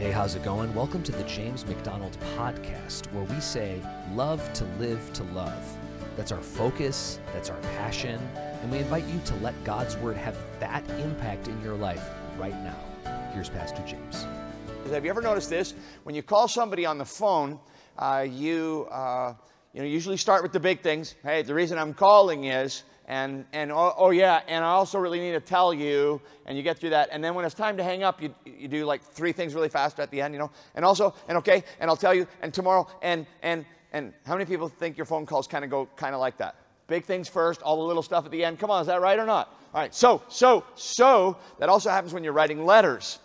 Hey, how's it going? Welcome to the James MacDonald Podcast, where we say, Love to live to love. That's our focus, that's our passion, and we invite you to let God's Word have that impact in your life right now. Here's Pastor James. Have you ever noticed this? When you call somebody on the phone, uh, you, uh, you know, usually start with the big things. Hey, the reason I'm calling is, and, and oh, oh, yeah, and I also really need to tell you, and you get through that. And then when it's time to hang up, you, you do like three things really fast at the end, you know, and also, and okay, and I'll tell you, and tomorrow, and, and, and how many people think your phone calls kind of go kind of like that? Big things first, all the little stuff at the end. Come on, is that right or not? All right, so, so, so, that also happens when you're writing letters.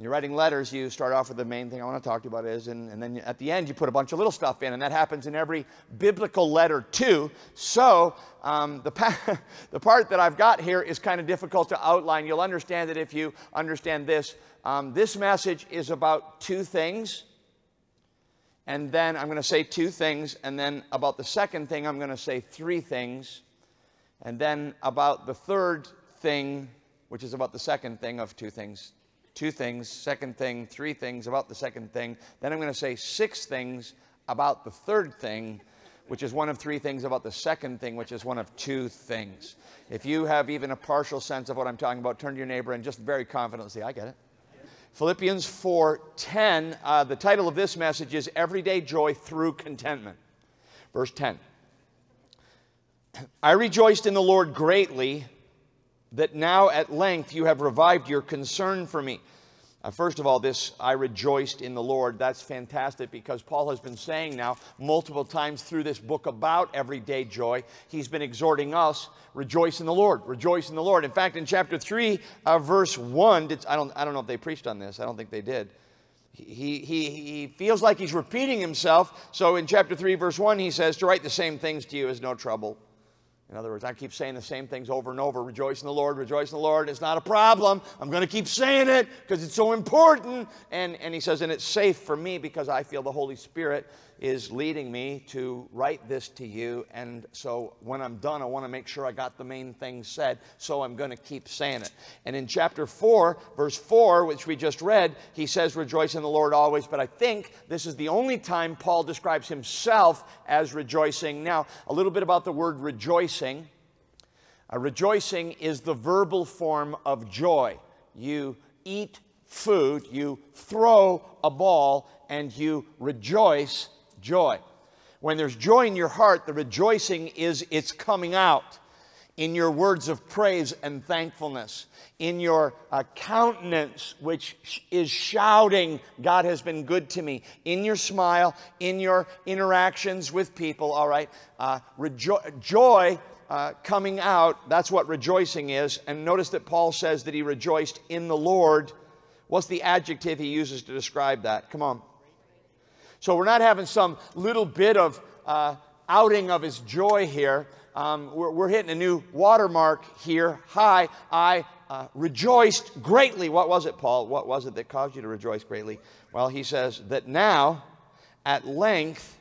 When you're writing letters, you start off with the main thing I want to talk to you about is, and, and then at the end, you put a bunch of little stuff in, and that happens in every biblical letter too. So, um, the, pa- the part that I've got here is kind of difficult to outline. You'll understand it if you understand this. Um, this message is about two things, and then I'm going to say two things, and then about the second thing, I'm going to say three things, and then about the third thing, which is about the second thing of two things, two things, second thing, three things about the second thing. Then I'm going to say six things about the third thing, which is one of three things about the second thing, which is one of two things. If you have even a partial sense of what I'm talking about, turn to your neighbor and just very confidently say, I get it. Philippians 4:10, uh, the title of this message is Everyday Joy Through Contentment. Verse 10. I rejoiced in the Lord greatly that now at length you have revived your concern for me. Uh, first of all, this I rejoiced in the Lord. That's fantastic because Paul has been saying now multiple times through this book about everyday joy. He's been exhorting us, rejoice in the Lord, rejoice in the Lord. In fact, in chapter 3, uh, verse 1, did, I, don't, I don't know if they preached on this, I don't think they did. He, he, he feels like he's repeating himself. So in chapter 3, verse 1, he says, To write the same things to you is no trouble. In other words, I keep saying the same things over and over. Rejoice in the Lord, rejoice in the Lord. It's not a problem. I'm going to keep saying it because it's so important. And, and he says, and it's safe for me because I feel the Holy Spirit is leading me to write this to you. And so when I'm done, I want to make sure I got the main thing said. So I'm going to keep saying it. And in chapter 4, verse 4, which we just read, he says, Rejoice in the Lord always. But I think this is the only time Paul describes himself as rejoicing. Now, a little bit about the word rejoicing. Uh, rejoicing is the verbal form of joy. You eat food, you throw a ball, and you rejoice joy. When there's joy in your heart, the rejoicing is it's coming out in your words of praise and thankfulness, in your uh, countenance, which sh- is shouting, God has been good to me, in your smile, in your interactions with people, all right? Uh, rejo- joy uh, coming out, that's what rejoicing is. And notice that Paul says that he rejoiced in the Lord. What's the adjective he uses to describe that? Come on. So we're not having some little bit of uh, outing of his joy here. Um, we're, we're, hitting a new watermark here. Hi, I uh, rejoiced greatly. What was it, Paul? What was it that caused you to rejoice greatly? Well, he says that now, at length,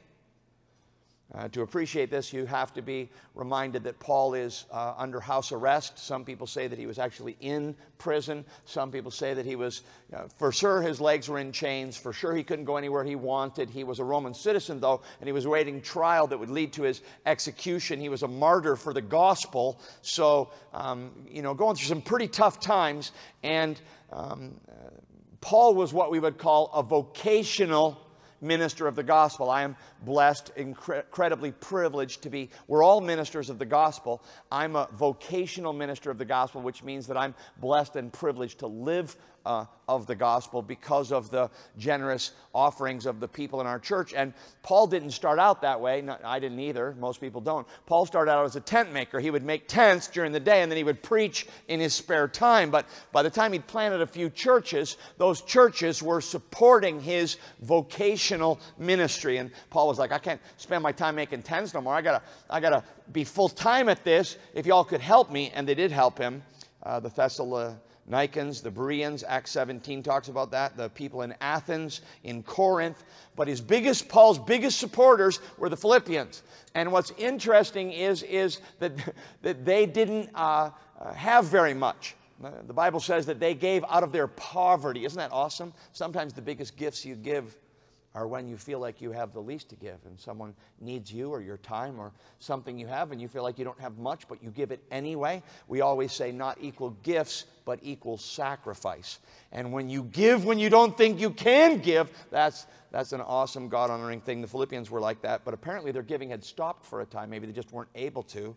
uh, to appreciate this, you have to be reminded that Paul is uh, under house arrest. Some people say that he was actually in prison. Some people say that he was, uh, for sure, his legs were in chains. For sure, he couldn't go anywhere he wanted. He was a Roman citizen, though, and he was awaiting trial that would lead to his execution. He was a martyr for the gospel. So, um, you know, going through some pretty tough times. And um, uh, Paul was what we would call a vocational minister of the gospel. I am blessed, incredibly privileged to be. We're all ministers of the gospel. I'm a vocational minister of the gospel, which means that I'm blessed and privileged to live uh, of the gospel because of the generous offerings of the people in our church. And Paul didn't start out that way. No, I didn't either. Most people don't. Paul started out as a tent maker. He would make tents during the day and then he would preach in his spare time. But by the time he'd planted a few churches, those churches were supporting his vocational ministry. And Paul was like, I can't spend my time making tents no more. I gotta, I gotta be full time at this. If y'all could help me, and they did help him. Uh, the Thessalonians Nicans, the Bereans, Acts 17 talks about that, the people in Athens, in Corinth. But his biggest, Paul's biggest supporters were the Philippians. And what's interesting is, is that, that they didn't uh, uh have very much. The Bible says that they gave out of their poverty. Isn't that awesome? Sometimes the biggest gifts you give are when you feel like you have the least to give and someone needs you or your time or something you have and you feel like you don't have much but you give it anyway. We always say not equal gifts but equal sacrifice. And when you give when you don't think you can give, that's that's an awesome God honoring thing. The Philippians were like that, but apparently their giving had stopped for a time. Maybe they just weren't able to.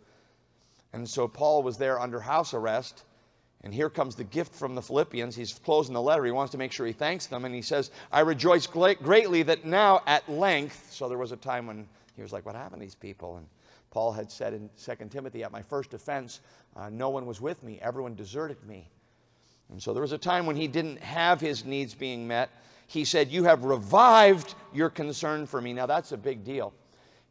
And so Paul was there under house arrest and here comes the gift from the Philippians. He's closing the letter. He wants to make sure he thanks them. And he says, I rejoice greatly that now at length, so there was a time when he was like, What happened to these people? And Paul had said in 2 Timothy, At my first offense, uh, no one was with me, everyone deserted me. And so there was a time when he didn't have his needs being met. He said, You have revived your concern for me. Now that's a big deal.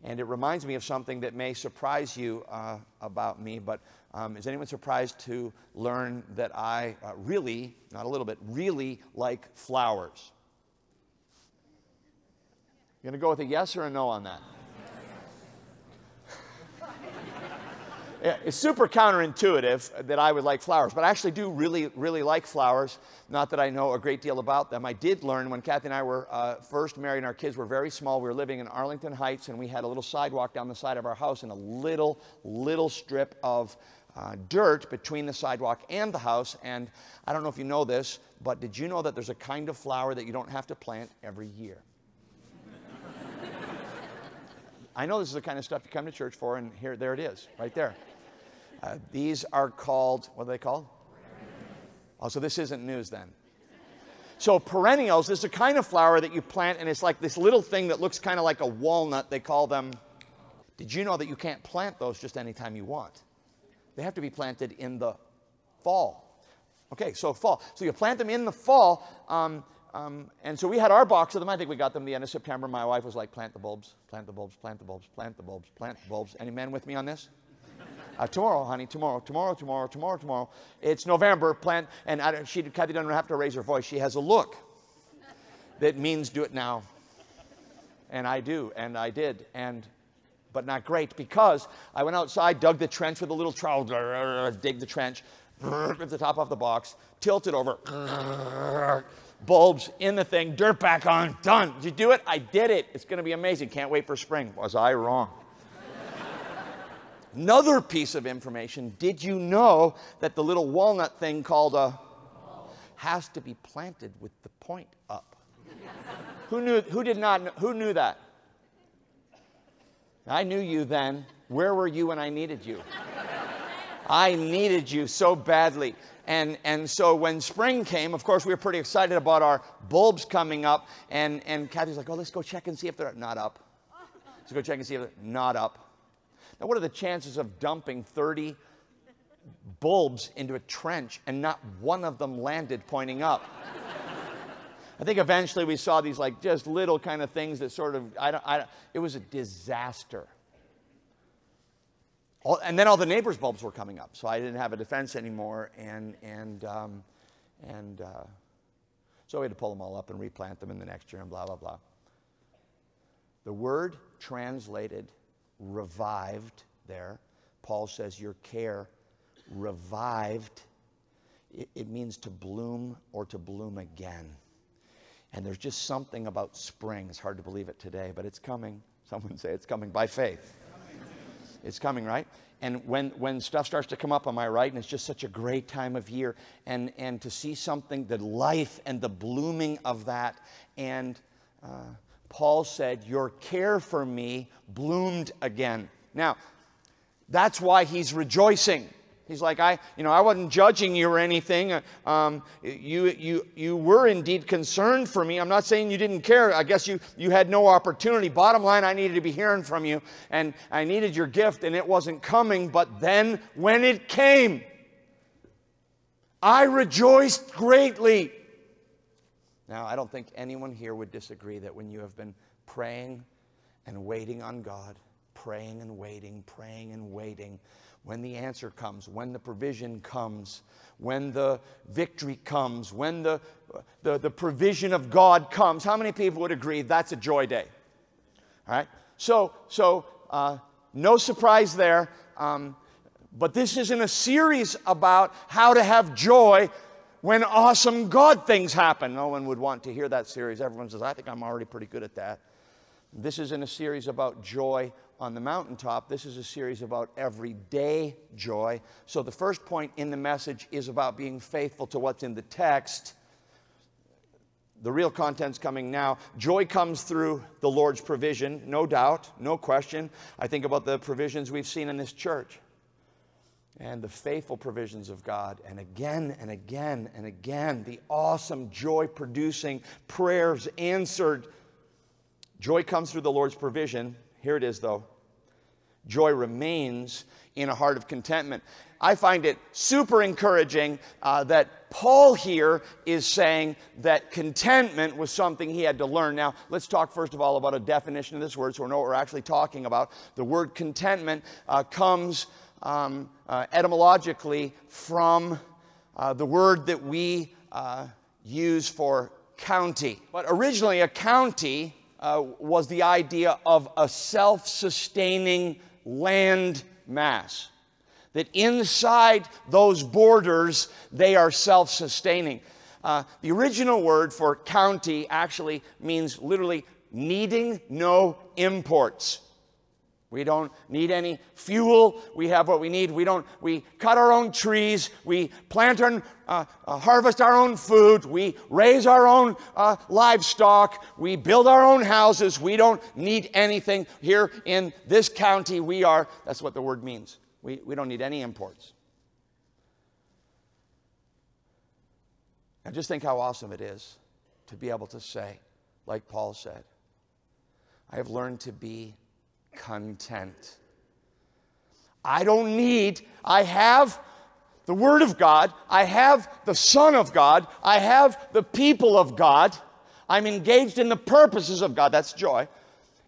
And it reminds me of something that may surprise you uh, about me, but um, is anyone surprised to learn that I uh, really, not a little bit, really like flowers? You gonna go with a yes or a no on that? it's super counterintuitive that I would like flowers, but I actually do really, really like flowers. Not that I know a great deal about them. I did learn when Kathy and I were uh, first married and our kids were very small. We were living in Arlington Heights and we had a little sidewalk down the side of our house and a little, little strip of uh, dirt between the sidewalk and the house. And I don't know if you know this, but did you know that there's a kind of flower that you don't have to plant every year? I know this is the kind of stuff you come to church for, and here, there it is, right there. Uh, these are called, what are they called? Oh, so this isn't news then. So perennials is a kind of flower that you plant, and it's like this little thing that looks kind of like a walnut. They call them. Did you know that you can't plant those just anytime you want? They have to be planted in the fall. Okay, so fall. So you plant them in the fall. Um, um, and so we had our box of them. I think we got them the end of September. My wife was like, plant the bulbs, plant the bulbs, plant the bulbs, plant the bulbs, plant the bulbs. Any men with me on this? Uh, tomorrow, honey, tomorrow, tomorrow, tomorrow, tomorrow, tomorrow. It's November, plant, and I, she, Kathy doesn't have to raise her voice. She has a look that means do it now. And I do, and I did, and but not great because I went outside, dug the trench with a little trowel, dig the trench, at the top off the box, tilted over, bulbs in the thing, dirt back on, done. Did you do it? I did it. It's going to be amazing. Can't wait for spring. Was I wrong? Another piece of information did you know that the little walnut thing called a has to be planted with the point up? who knew who did not who knew that? I knew you then. Where were you when I needed you? I needed you so badly. And, and so when spring came, of course, we were pretty excited about our bulbs coming up. And, and Kathy's like, oh, let's go check and see if they're not up. Let's go check and see if they're not up. Now, what are the chances of dumping 30 bulbs into a trench and not one of them landed pointing up? I think eventually we saw these like just little kind of things that sort of, I don't, I don't, it was a disaster. All, and then all the neighbors' bulbs were coming up, so I didn't have a defense anymore, and and um, and uh, so we had to pull them all up and replant them in the next year, and blah blah blah. The word translated revived there. Paul says, Your care revived. It, it, means to bloom or to bloom again. And there's just something about spring. It's hard to believe it today, but it's coming. Someone say it's coming by faith. It's coming, right? And when, when stuff starts to come up, am I right? And it's just such a great time of year. And, and to see something, the life and the blooming of that. And uh, Paul said, Your care for me bloomed again. Now, that's why he's rejoicing. He's like, I, you know, I wasn't judging you or anything. Uh, um, you, you, you were indeed concerned for me. I'm not saying you didn't care. I guess you, you had no opportunity. Bottom line, I needed to be hearing from you, and I needed your gift, and it wasn't coming. But then, when it came, I rejoiced greatly. Now, I don't think anyone here would disagree that when you have been praying and waiting on God, praying and waiting, praying and waiting, when the answer comes, when the provision comes, when the victory comes, when the, the, the provision of God comes, how many people would agree that's a joy day? All right? So, so uh, no surprise there. Um, But this isn't a series about how to have joy when awesome God things happen. No one would want to hear that series. Everyone says, I think I'm already pretty good at that. This isn't a series about joy on the mountaintop. This is a series about everyday joy. So the first point in the message is about being faithful to what's in the text. The real content's coming now. Joy comes through the Lord's provision, no doubt, no question. I think about the provisions we've seen in this church and the faithful provisions of God. And again and again and again, the awesome joy producing prayers answered. Joy comes through the Lord's provision. Here it is, though. Joy remains in a heart of contentment. I find it super encouraging uh, that Paul here is saying that contentment was something he had to learn. Now, let's talk first of all about a definition of this word so we know what we're actually talking about. The word contentment uh, comes um, uh, etymologically from uh, the word that we uh, use for county. But originally, a county uh, was the idea of a self sustaining land mass. That inside those borders, they are self sustaining. Uh, the original word for county actually means literally needing no imports. We don't need any fuel. We have what we need. We don't. We cut our own trees. We plant and uh, uh, harvest our own food. We raise our own uh, livestock. We build our own houses. We don't need anything here in this county. We are. That's what the word means. We, we don't need any imports. And just think how awesome it is to be able to say, like Paul said, I have learned to be content. I don't need, I have the Word of God, I have the Son of God, I have the people of God, I'm engaged in the purposes of God, that's joy,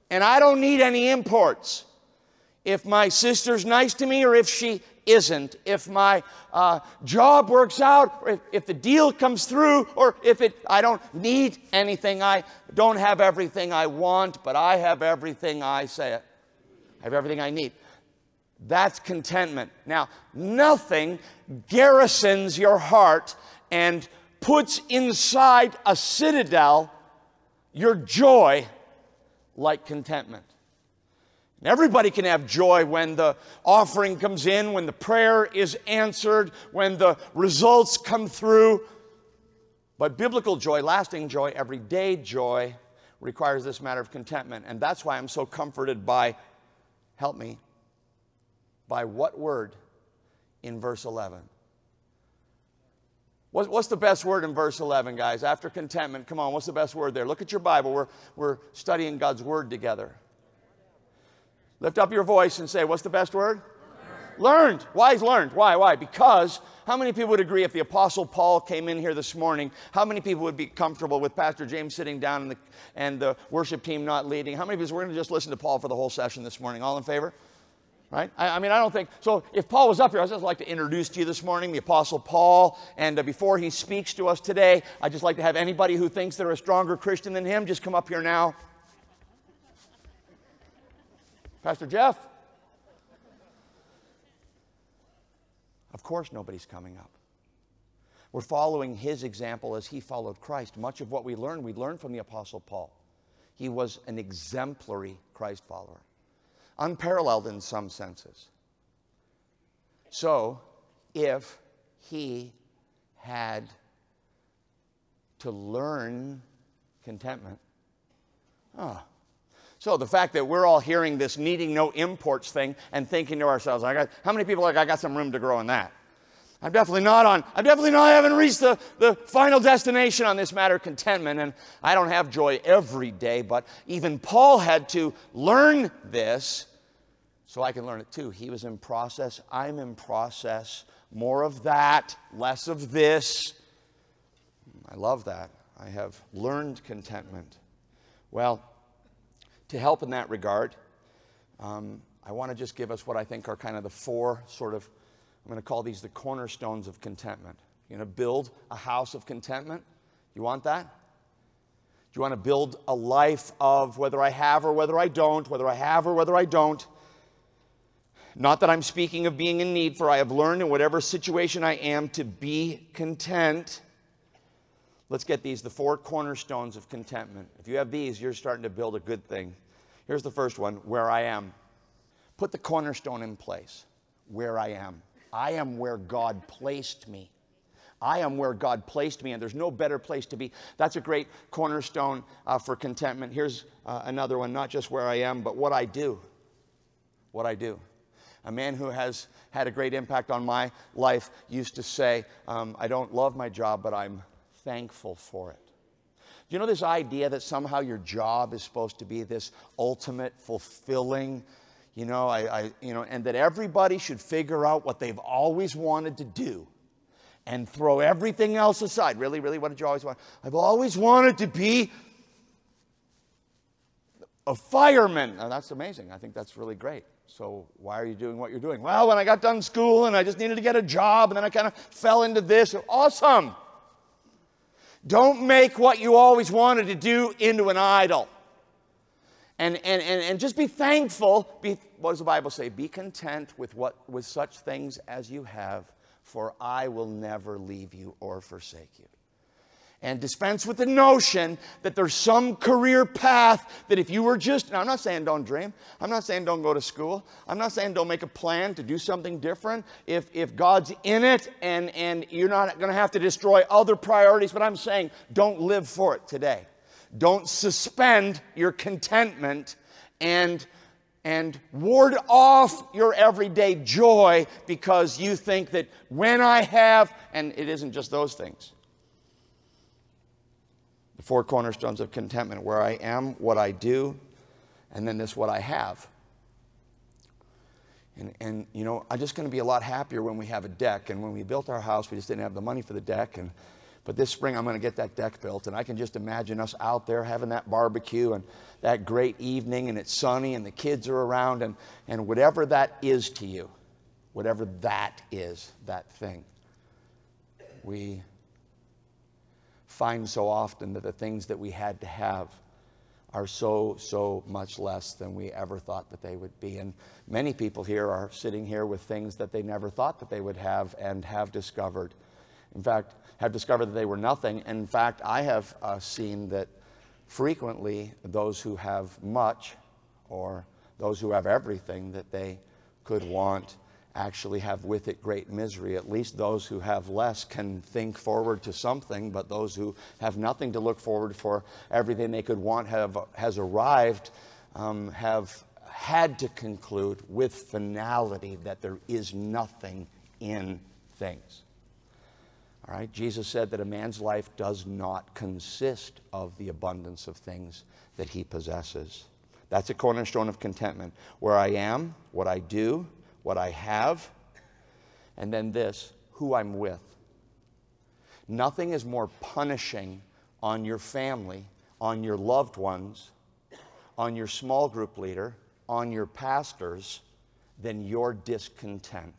and I don't need any imports. If my sister's nice to me or if she isn't, if my uh, job works out, or if, if the deal comes through, or if it, I don't need anything, I don't have everything I want, but I have everything I say it. I have everything I need. That's contentment. Now, nothing garrisons your heart and puts inside a citadel your joy like contentment. And everybody can have joy when the offering comes in, when the prayer is answered, when the results come through. But biblical joy, lasting joy, everyday joy, requires this matter of contentment. And that's why I'm so comforted by help me, by what word in verse 11? What's the best word in verse 11, guys? After contentment, come on, what's the best word there? Look at your Bible. We're, we're studying God's word together. Lift up your voice and say, What's the best word? Learned. learned. Why is learned? Why? Why? Because how many people would agree if the Apostle Paul came in here this morning? How many people would be comfortable with Pastor James sitting down and the, and the worship team not leading? How many of people we're going to just listen to Paul for the whole session this morning? All in favor? Right? I, I, mean, I don't think so. If Paul was up here, I'd just like to introduce to you this morning the Apostle Paul. And uh, before he speaks to us today, I'd just like to have anybody who thinks they're a stronger Christian than him just come up here now. Pastor Jeff. Of course, nobody's coming up. We're following his example as he followed Christ. Much of what we learned, we learned from the Apostle Paul. He was an exemplary Christ follower, unparalleled in some senses. So, if he had to learn contentment, ah, so the fact that we're all hearing this needing no imports thing and thinking to ourselves, I got, how many people like I got some room to grow in that? I'm definitely not on, I'm definitely not, I haven't reached the, the final destination on this matter of contentment. And I don't have joy every day, but even Paul had to learn this so I can learn it too. He was in process, I'm in process. More of that, less of this. I love that. I have learned contentment. Well, to help in that regard, um, I want to just give us what I think are kind of the four sort of, I'm going to call these the cornerstones of contentment. You're going to build a house of contentment. You want that? Do you want to build a life of whether I have or whether I don't, whether I have or whether I don't? Not that I'm speaking of being in need, for I have learned in whatever situation I am to be content. Let's get these the four cornerstones of contentment. If you have these, you're starting to build a good thing. Here's the first one where I am. Put the cornerstone in place where I am. I am where God placed me. I am where God placed me, and there's no better place to be. That's a great cornerstone uh, for contentment. Here's uh, another one not just where I am, but what I do. What I do. A man who has had a great impact on my life used to say, um, I don't love my job, but I'm thankful for it. You know this idea that somehow your job is supposed to be this ultimate, fulfilling, you know, I, I, you know, and that everybody should figure out what they've always wanted to do and throw everything else aside. Really, really, what did you always want? I've always wanted to be a fireman. Now, that's amazing. I think that's really great. So, why are you doing what you're doing? Well, when I got done school and I just needed to get a job, and then I kind of fell into this. Awesome. Don't make what you always wanted to do into an idol. And, and, and, and just be thankful. Be, what does the Bible say? Be content with, what, with such things as you have, for I will never leave you or forsake you and dispense with the notion that there's some career path that if you were just, now I'm not saying don't dream. I'm not saying don't go to school. I'm not saying don't make a plan to do something different. If, if God's in it and, and you're not going to have to destroy other priorities, but I'm saying don't live for it today. Don't suspend your contentment and and ward off your everyday joy because you think that when I have, and it isn't just those things the four cornerstones of contentment where I am, what I do, and then this what I have. And, and you know, I'm just going to be a lot happier when we have a deck. And when we built our house, we just didn't have the money for the deck. And, but this spring, I'm going to get that deck built. And I can just imagine us out there having that barbecue and that great evening, and it's sunny, and the kids are around, and, and whatever that is to you, whatever that is, that thing, we find so often that the things that we had to have are so, so much less than we ever thought that they would be. And many people here are sitting here with things that they never thought that they would have and have discovered. In fact, have discovered that they were nothing. And in fact, I have uh, seen that frequently those who have much or those who have everything that they could want actually have with it great misery. At least those who have less can think forward to something, but those who have nothing to look forward for, everything they could want have, has arrived, um, have had to conclude with finality that there is nothing in things. All right, Jesus said that a man's life does not consist of the abundance of things that he possesses. That's a cornerstone of contentment. Where I am, what I do, what I have, and then this who I'm with. Nothing is more punishing on your family, on your loved ones, on your small group leader, on your pastors than your discontent.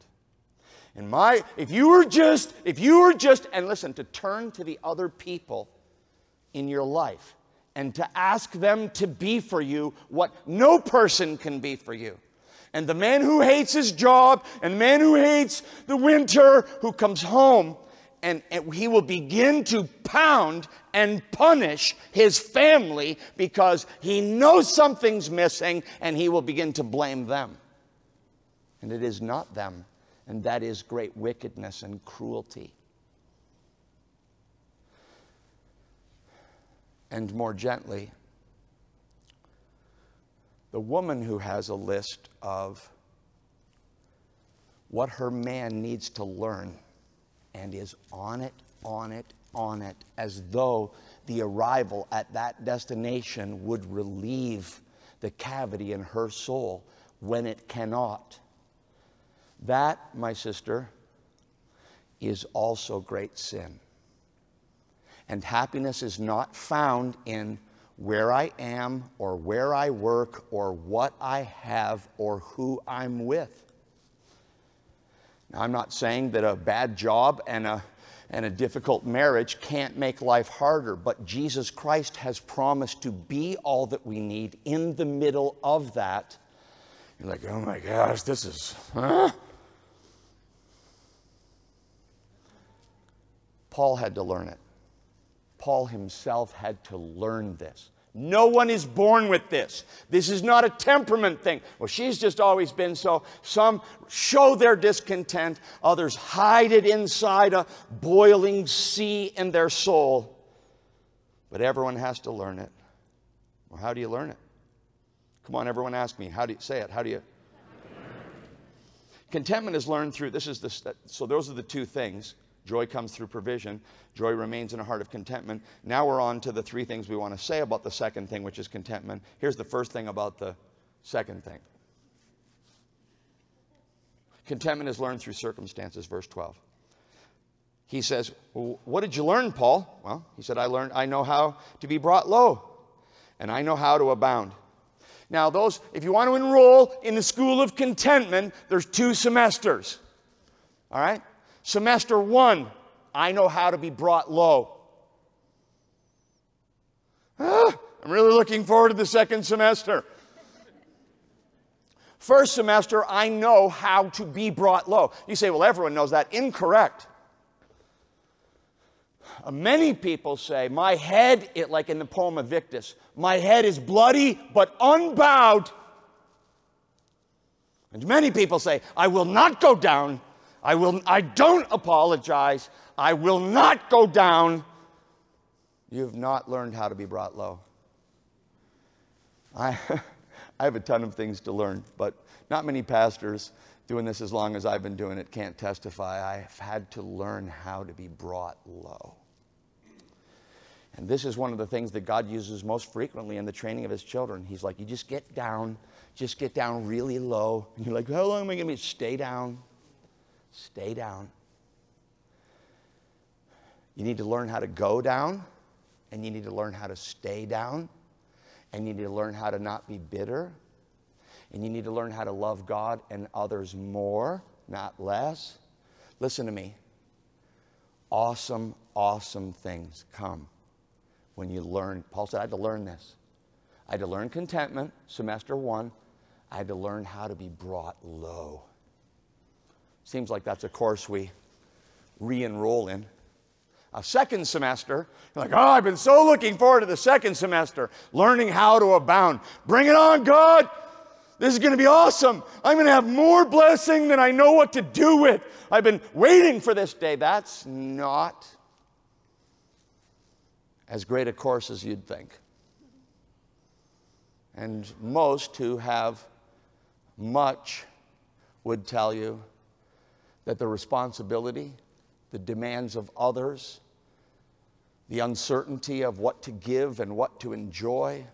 And my, if you were just, if you were just, and listen, to turn to the other people in your life and to ask them to be for you what no person can be for you. And the man who hates his job and the man who hates the winter who comes home and, and, he will begin to pound and punish his family because he knows something's missing and he will begin to blame them. And it is not them, and that is great wickedness and cruelty. And more gently, the woman who has a list of what her man needs to learn and is on it, on it, on it, as though the arrival at that destination would relieve the cavity in her soul when it cannot. That, my sister, is also great sin. And happiness is not found in where I am or where I work or what I have or who I'm with. Now, I'm not saying that a bad job and a, and a difficult marriage can't make life harder, but Jesus Christ has promised to be all that we need in the middle of that You're like, oh my gosh, this is, huh? Paul had to learn it. Paul himself had to learn this. No one is born with this. This is not a temperament thing. Well, she's just always been so. Some show their discontent, others hide it inside a boiling sea in their soul. But everyone has to learn it. Well, how do you learn it? Come on, everyone ask me. How do you say it? How do you? Contentment is learned through, this is the, so those are the two things. Joy comes through provision. Joy remains in a heart of contentment. Now we're on to the three things we want to say about the second thing, which is contentment. Here's the first thing about the second thing contentment is learned through circumstances, verse 12. He says, well, What did you learn, Paul? Well, he said, I learned, I know how to be brought low, and I know how to abound. Now, those, if you want to enroll in the school of contentment, there's two semesters. All right? Semester one, I know how to be brought low. Ah, I'm really looking forward to the second semester. First semester, I know how to be brought low. You say, well, everyone knows that. Incorrect. Uh, many people say, my head, it, like in the poem Invictus, my head is bloody but unbowed. And many people say, I will not go down I, will, I don't apologize. I will not go down. You have not learned how to be brought low. I, I have a ton of things to learn, but not many pastors doing this as long as I've been doing it can't testify. I've had to learn how to be brought low. And this is one of the things that God uses most frequently in the training of his children. He's like, you just get down, just get down really low. And you're like, how long am I going to be? Stay down. Stay down. You need to learn how to go down, and you need to learn how to stay down, and you need to learn how to not be bitter, and you need to learn how to love God and others more, not less. Listen to me. Awesome, awesome things come when you learn. Paul said, I had to learn this. I had to learn contentment, semester one. I had to learn how to be brought low. Seems like that's a course we re enroll in. A second semester, you're like, oh, I've been so looking forward to the second semester, learning how to abound. Bring it on, God! This is going to be awesome. I'm going to have more blessing than I know what to do with. I've been waiting for this day. That's not as great a course as you'd think. And most who have much would tell you that the responsibility, the demands of others, the uncertainty of what to give and what to enjoy,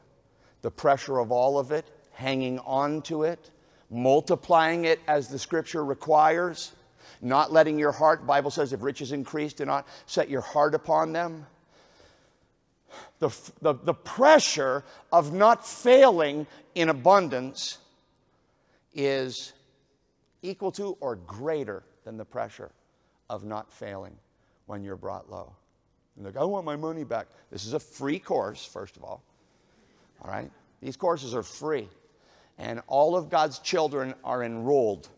the pressure of all of it, hanging on to it, multiplying it as the scripture requires, not letting your heart, Bible says, if riches increase, do not set your heart upon them. The, the, the pressure of not failing in abundance is equal to or greater than the pressure of not failing when you're brought low. And like, I want my money back. This is a free course, first of all. All right? These courses are free. And all of God's children are enrolled.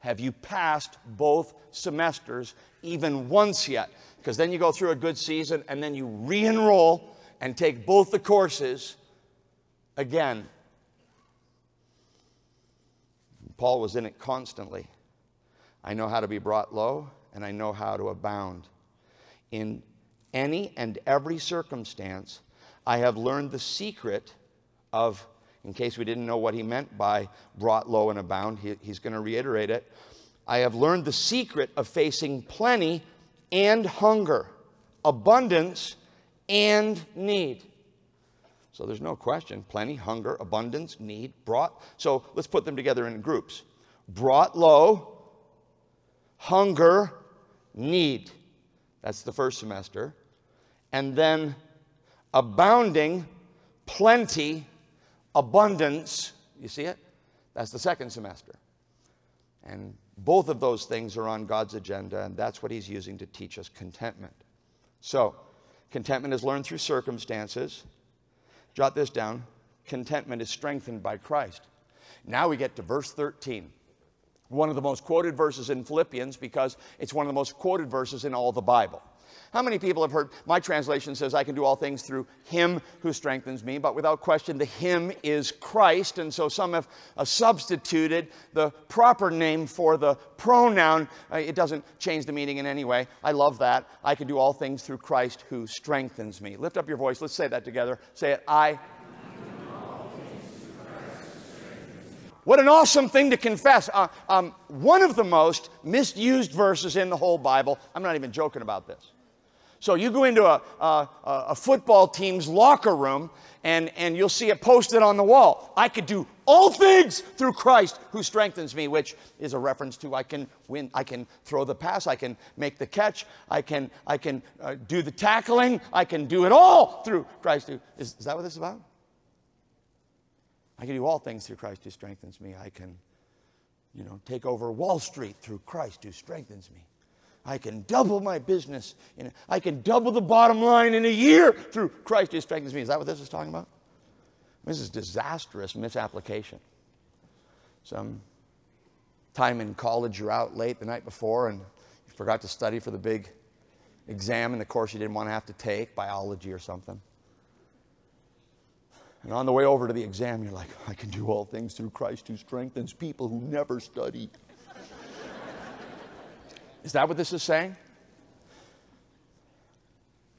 Have you passed both semesters even once yet? Because then you go through a good season and then you re enroll and take both the courses again. Paul was in it constantly. I know how to be brought low, and I know how to abound. In any and every circumstance, I have learned the secret of, in case we didn't know what he meant by brought low and abound, he, he's going to reiterate it. I have learned the secret of facing plenty and hunger, abundance and need. So there's no question plenty, hunger, abundance, need, brought. So let's put them together in groups. Brought low, hunger, need. That's the first semester. And then abounding, plenty, abundance. You see it? That's the second semester. And both of those things are on God's agenda, and that's what He's using to teach us contentment. So, contentment is learned through circumstances. Jot this down contentment is strengthened by Christ. Now we get to verse 13 one of the most quoted verses in Philippians because it's one of the most quoted verses in all the Bible. How many people have heard? My translation says, I can do all things through him who strengthens me, but without question, the him is Christ. And so some have uh, substituted the proper name for the pronoun. Uh, it doesn't change the meaning in any way. I love that. I can do all things through Christ who strengthens me. Lift up your voice. Let's say that together. Say it. I What an awesome thing to confess. Uh, um, one of the most misused verses in the whole Bible. I'm not even joking about this. So you go into a, a, a, football team's locker room and, and you'll see it posted on the wall. I could do all things through Christ who strengthens me, which is a reference to I can win, I can throw the pass, I can make the catch, I can, I can uh, do the tackling, I can do it all through Christ. Is, is that what this is about? I can do all things through Christ who strengthens me. I can, you know, take over Wall Street through Christ who strengthens me. I can double my business. In, I can double the bottom line in a year through Christ who strengthens me. Is that what this is talking about? This is disastrous misapplication. Some time in college, you're out late the night before and you forgot to study for the big exam in the course you didn't want to have to take, biology or something. And on the way over to the exam, you're like, I can do all things through Christ who strengthens people who never study. is that what this is saying?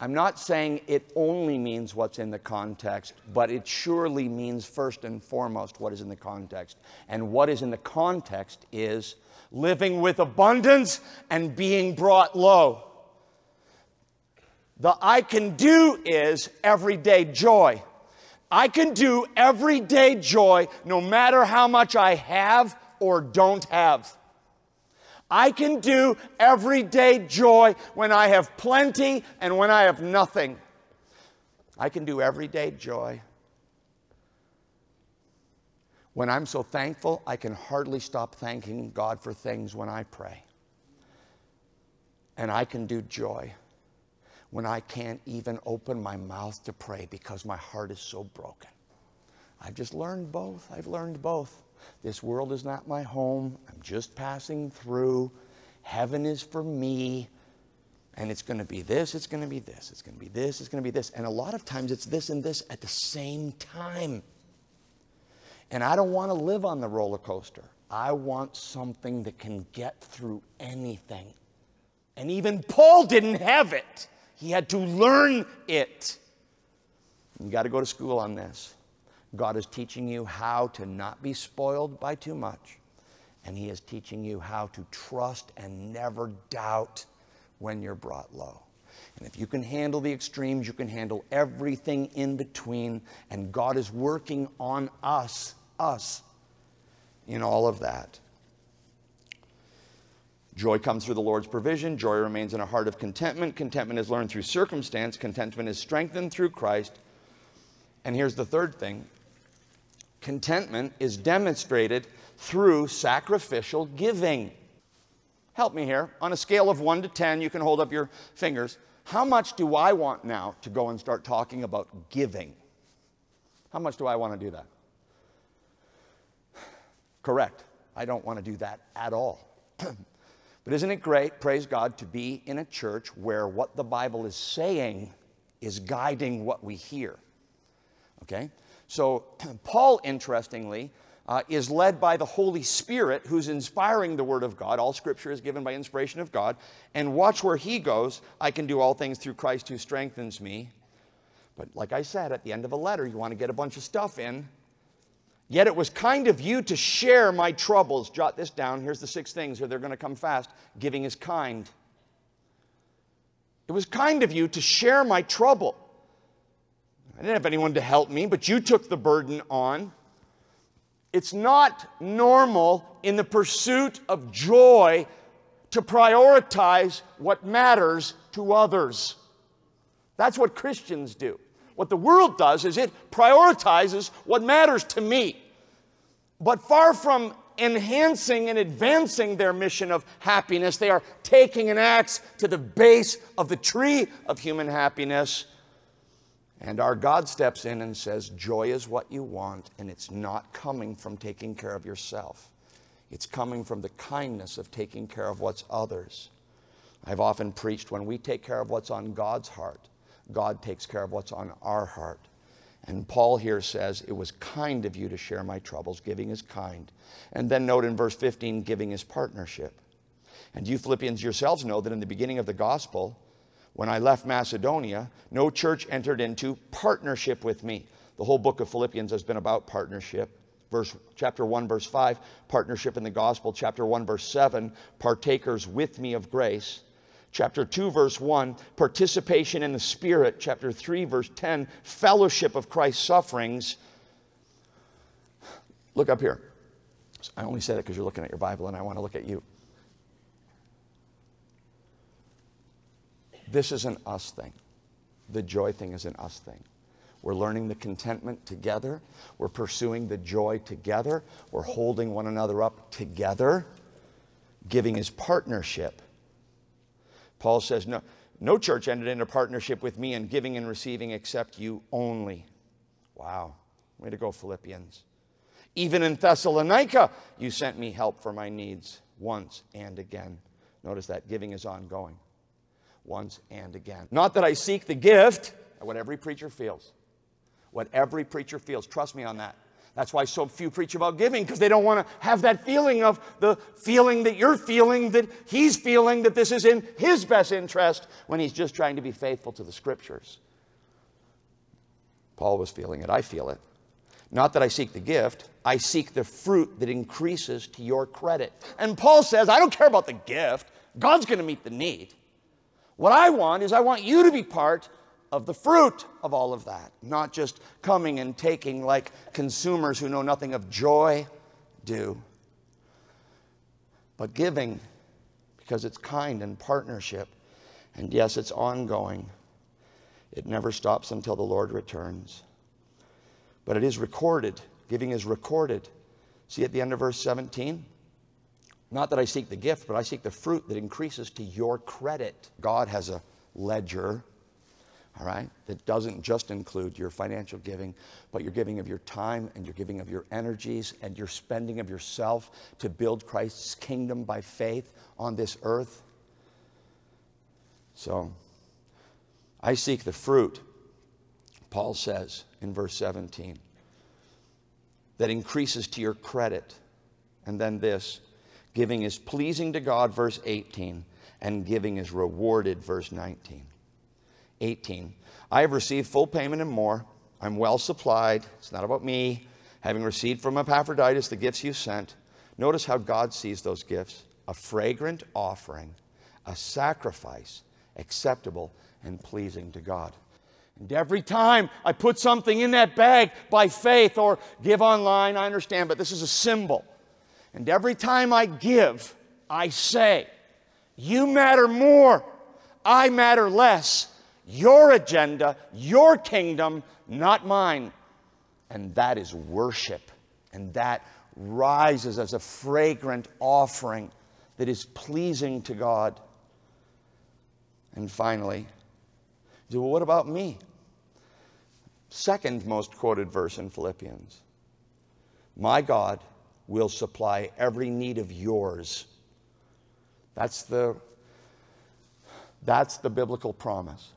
I'm not saying it only means what's in the context, but it surely means first and foremost what is in the context. And what is in the context is living with abundance and being brought low. The I can do is everyday joy. I can do everyday joy no matter how much I have or don't have. I can do everyday joy when I have plenty and when I have nothing. I can do everyday joy. When I'm so thankful, I can hardly stop thanking God for things when I pray. And I can do joy when I can't even open my mouth to pray because my heart is so broken. I've just learned both. I've learned both. This world is not my home. I'm just passing through. Heaven is for me. And it's going to be this, it's going to be this, it's going to be this, it's going to be this. And a lot of times it's this and this at the same time. And I don't want to live on the roller coaster. I want something that can get through anything. And even Paul didn't have it. He had to learn it. You got to go to school on this. God is teaching you how to not be spoiled by too much. And He is teaching you how to trust and never doubt when you're brought low. And if you can handle the extremes, you can handle everything in between. And God is working on us, us, in all of that. Joy comes through the Lord's provision. Joy remains in a heart of contentment. Contentment is learned through circumstance. Contentment is strengthened through Christ. And here's the third thing contentment is demonstrated through sacrificial giving. Help me here. On a scale of 1 to 10, you can hold up your fingers. How much do I want now to go and start talking about giving? How much do I want to do that? Correct. I don't want to do that at all. But isn't it great, praise God, to be in a church where what the Bible is saying is guiding what we hear? Okay? So, Paul, interestingly, uh, is led by the Holy Spirit who's inspiring the Word of God. All Scripture is given by inspiration of God. And watch where he goes. I can do all things through Christ who strengthens me. But like I said, at the end of a letter, you want to get a bunch of stuff in. Yet it was kind of you to share my troubles. Jot this down. Here's the six things, or they're going to come fast. Giving is kind. It was kind of you to share my trouble. I didn't have anyone to help me, but you took the burden on. It's not normal in the pursuit of joy to prioritize what matters to others. That's what Christians do. What the world does is it prioritizes what matters to me. But far from enhancing and advancing their mission of happiness, they are taking an axe to the base of the tree of human happiness And our God steps in and says, Joy is what you want, and it's not coming from taking care of yourself. It's coming from the kindness of taking care of what's others. I've often preached when we take care of what's on God's heart, God takes care of what's on our heart. And Paul here says, It was kind of you to share my troubles. Giving is kind. And then note in verse 15, giving is partnership. And you Philippians yourselves know that in the beginning of the gospel, when I left Macedonia, no church entered into partnership with me. The whole book of Philippians has been about partnership. Verse, chapter 1, verse 5, partnership in the gospel. Chapter 1, verse 7, partakers with me of grace. Chapter 2, verse 1, participation in the Spirit. Chapter 3, verse 10, fellowship of Christ's sufferings. Look up here. I only say that because you're looking at your Bible and I want to look at you. This is an us thing. The joy thing is an us thing. We're learning the contentment together. We're pursuing the joy together. We're holding one another up together. Giving is partnership. Paul says, No, no church entered into a partnership with me in giving and receiving except you only. Wow. Way to go, Philippians. Even in Thessalonica, you sent me help for my needs once and again. Notice that giving is ongoing. Once and again. Not that I seek the gift, what every preacher feels. What every preacher feels. Trust me on that. That's why so few preach about giving, because they don't want to have that feeling of the feeling that you're feeling, that he's feeling that this is in his best interest when he's just trying to be faithful to the scriptures. Paul was feeling it. I feel it. Not that I seek the gift, I seek the fruit that increases to your credit. And Paul says, I don't care about the gift, God's going to meet the need. What I want is I want you to be part of the fruit of all of that, not just coming and taking like consumers who know nothing of joy do, but giving because it's kind and partnership. And yes, it's ongoing. It never stops until the Lord returns. But it is recorded. Giving is recorded. See at the end of verse 17? Not that I seek the gift, but I seek the fruit that increases to your credit. God has a ledger all right? That doesn't just include your financial giving, but your giving of your time and your giving of your energies and your spending of yourself to build Christ's kingdom by faith on this earth. So, I seek the fruit, Paul says in verse 17, that increases to your credit. And then this giving is pleasing to God, verse 18, and giving is rewarded, verse 19. 18. I have received full payment and more. I'm well supplied. It's not about me. Having received from Epaphroditus the gifts you sent. Notice how God sees those gifts a fragrant offering, a sacrifice acceptable and pleasing to God. And every time I put something in that bag by faith or give online, I understand, but this is a symbol. And every time I give, I say, You matter more, I matter less your agenda, your kingdom, not mine. And that is worship. And that rises as a fragrant offering that is pleasing to God. And finally, well, what about me? Second most quoted verse in Philippians My God will supply every need of yours. That's the, that's the biblical promise.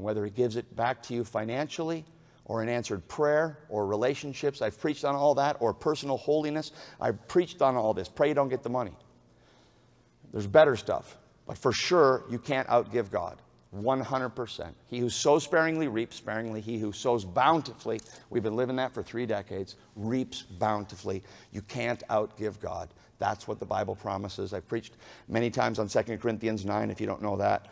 And whether He gives it back to you financially, or an answered prayer, or relationships, I've preached on all that, or personal holiness, I've preached on all this. Pray you don't get the money. There's better stuff, but for sure, you can't outgive God. 100%. He who sows sparingly reaps sparingly. He who sows bountifully, we've been living that for three decades, reaps bountifully. You can't outgive God. That's what the Bible promises. I've preached many times on 2 Corinthians 9, if you don't know that.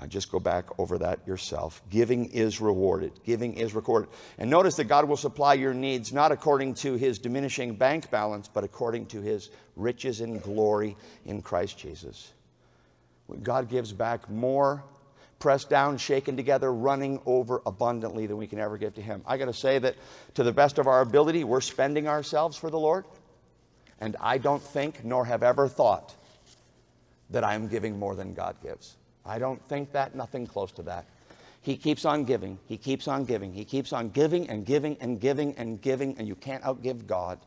Uh, just go back over that yourself. Giving is rewarded. Giving is recorded. And notice that God will supply your needs not according to his diminishing bank balance, but according to his riches and glory in Christ Jesus. God gives back more, pressed down, shaken together, running over abundantly than we can ever give to him. I got to say that to the best of our ability, we're spending ourselves for the Lord. And I don't think, nor have ever thought, that I'm giving more than God gives. I don't think that, nothing close to that. He keeps on giving, he keeps on giving, he keeps on giving and giving and giving and giving, and you can't outgive God.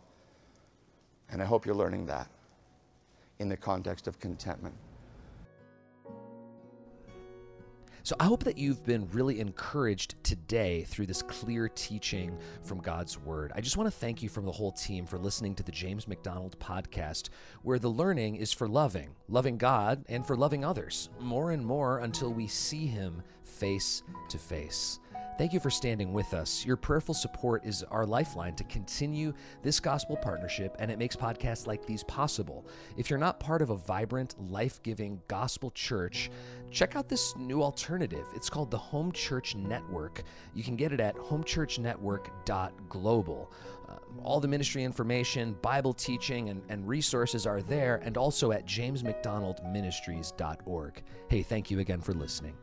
And I hope you're learning that in the context of contentment. So I hope that you've been really encouraged today through this clear teaching from God's Word. I just want to thank you from the whole team for listening to the James MacDonald podcast, where the learning is for loving, loving God, and for loving others, more and more until we see Him face to face. Thank you for standing with us. Your prayerful support is our lifeline to continue this gospel partnership, and it makes podcasts like these possible. If you're not part of a vibrant, life giving gospel church, check out this new alternative. It's called the Home Church Network. You can get it at homechurchnetwork.global. Uh, all the ministry information, Bible teaching, and, and resources are there, and also at jamesmacdonaldministries.org. Hey, thank you again for listening.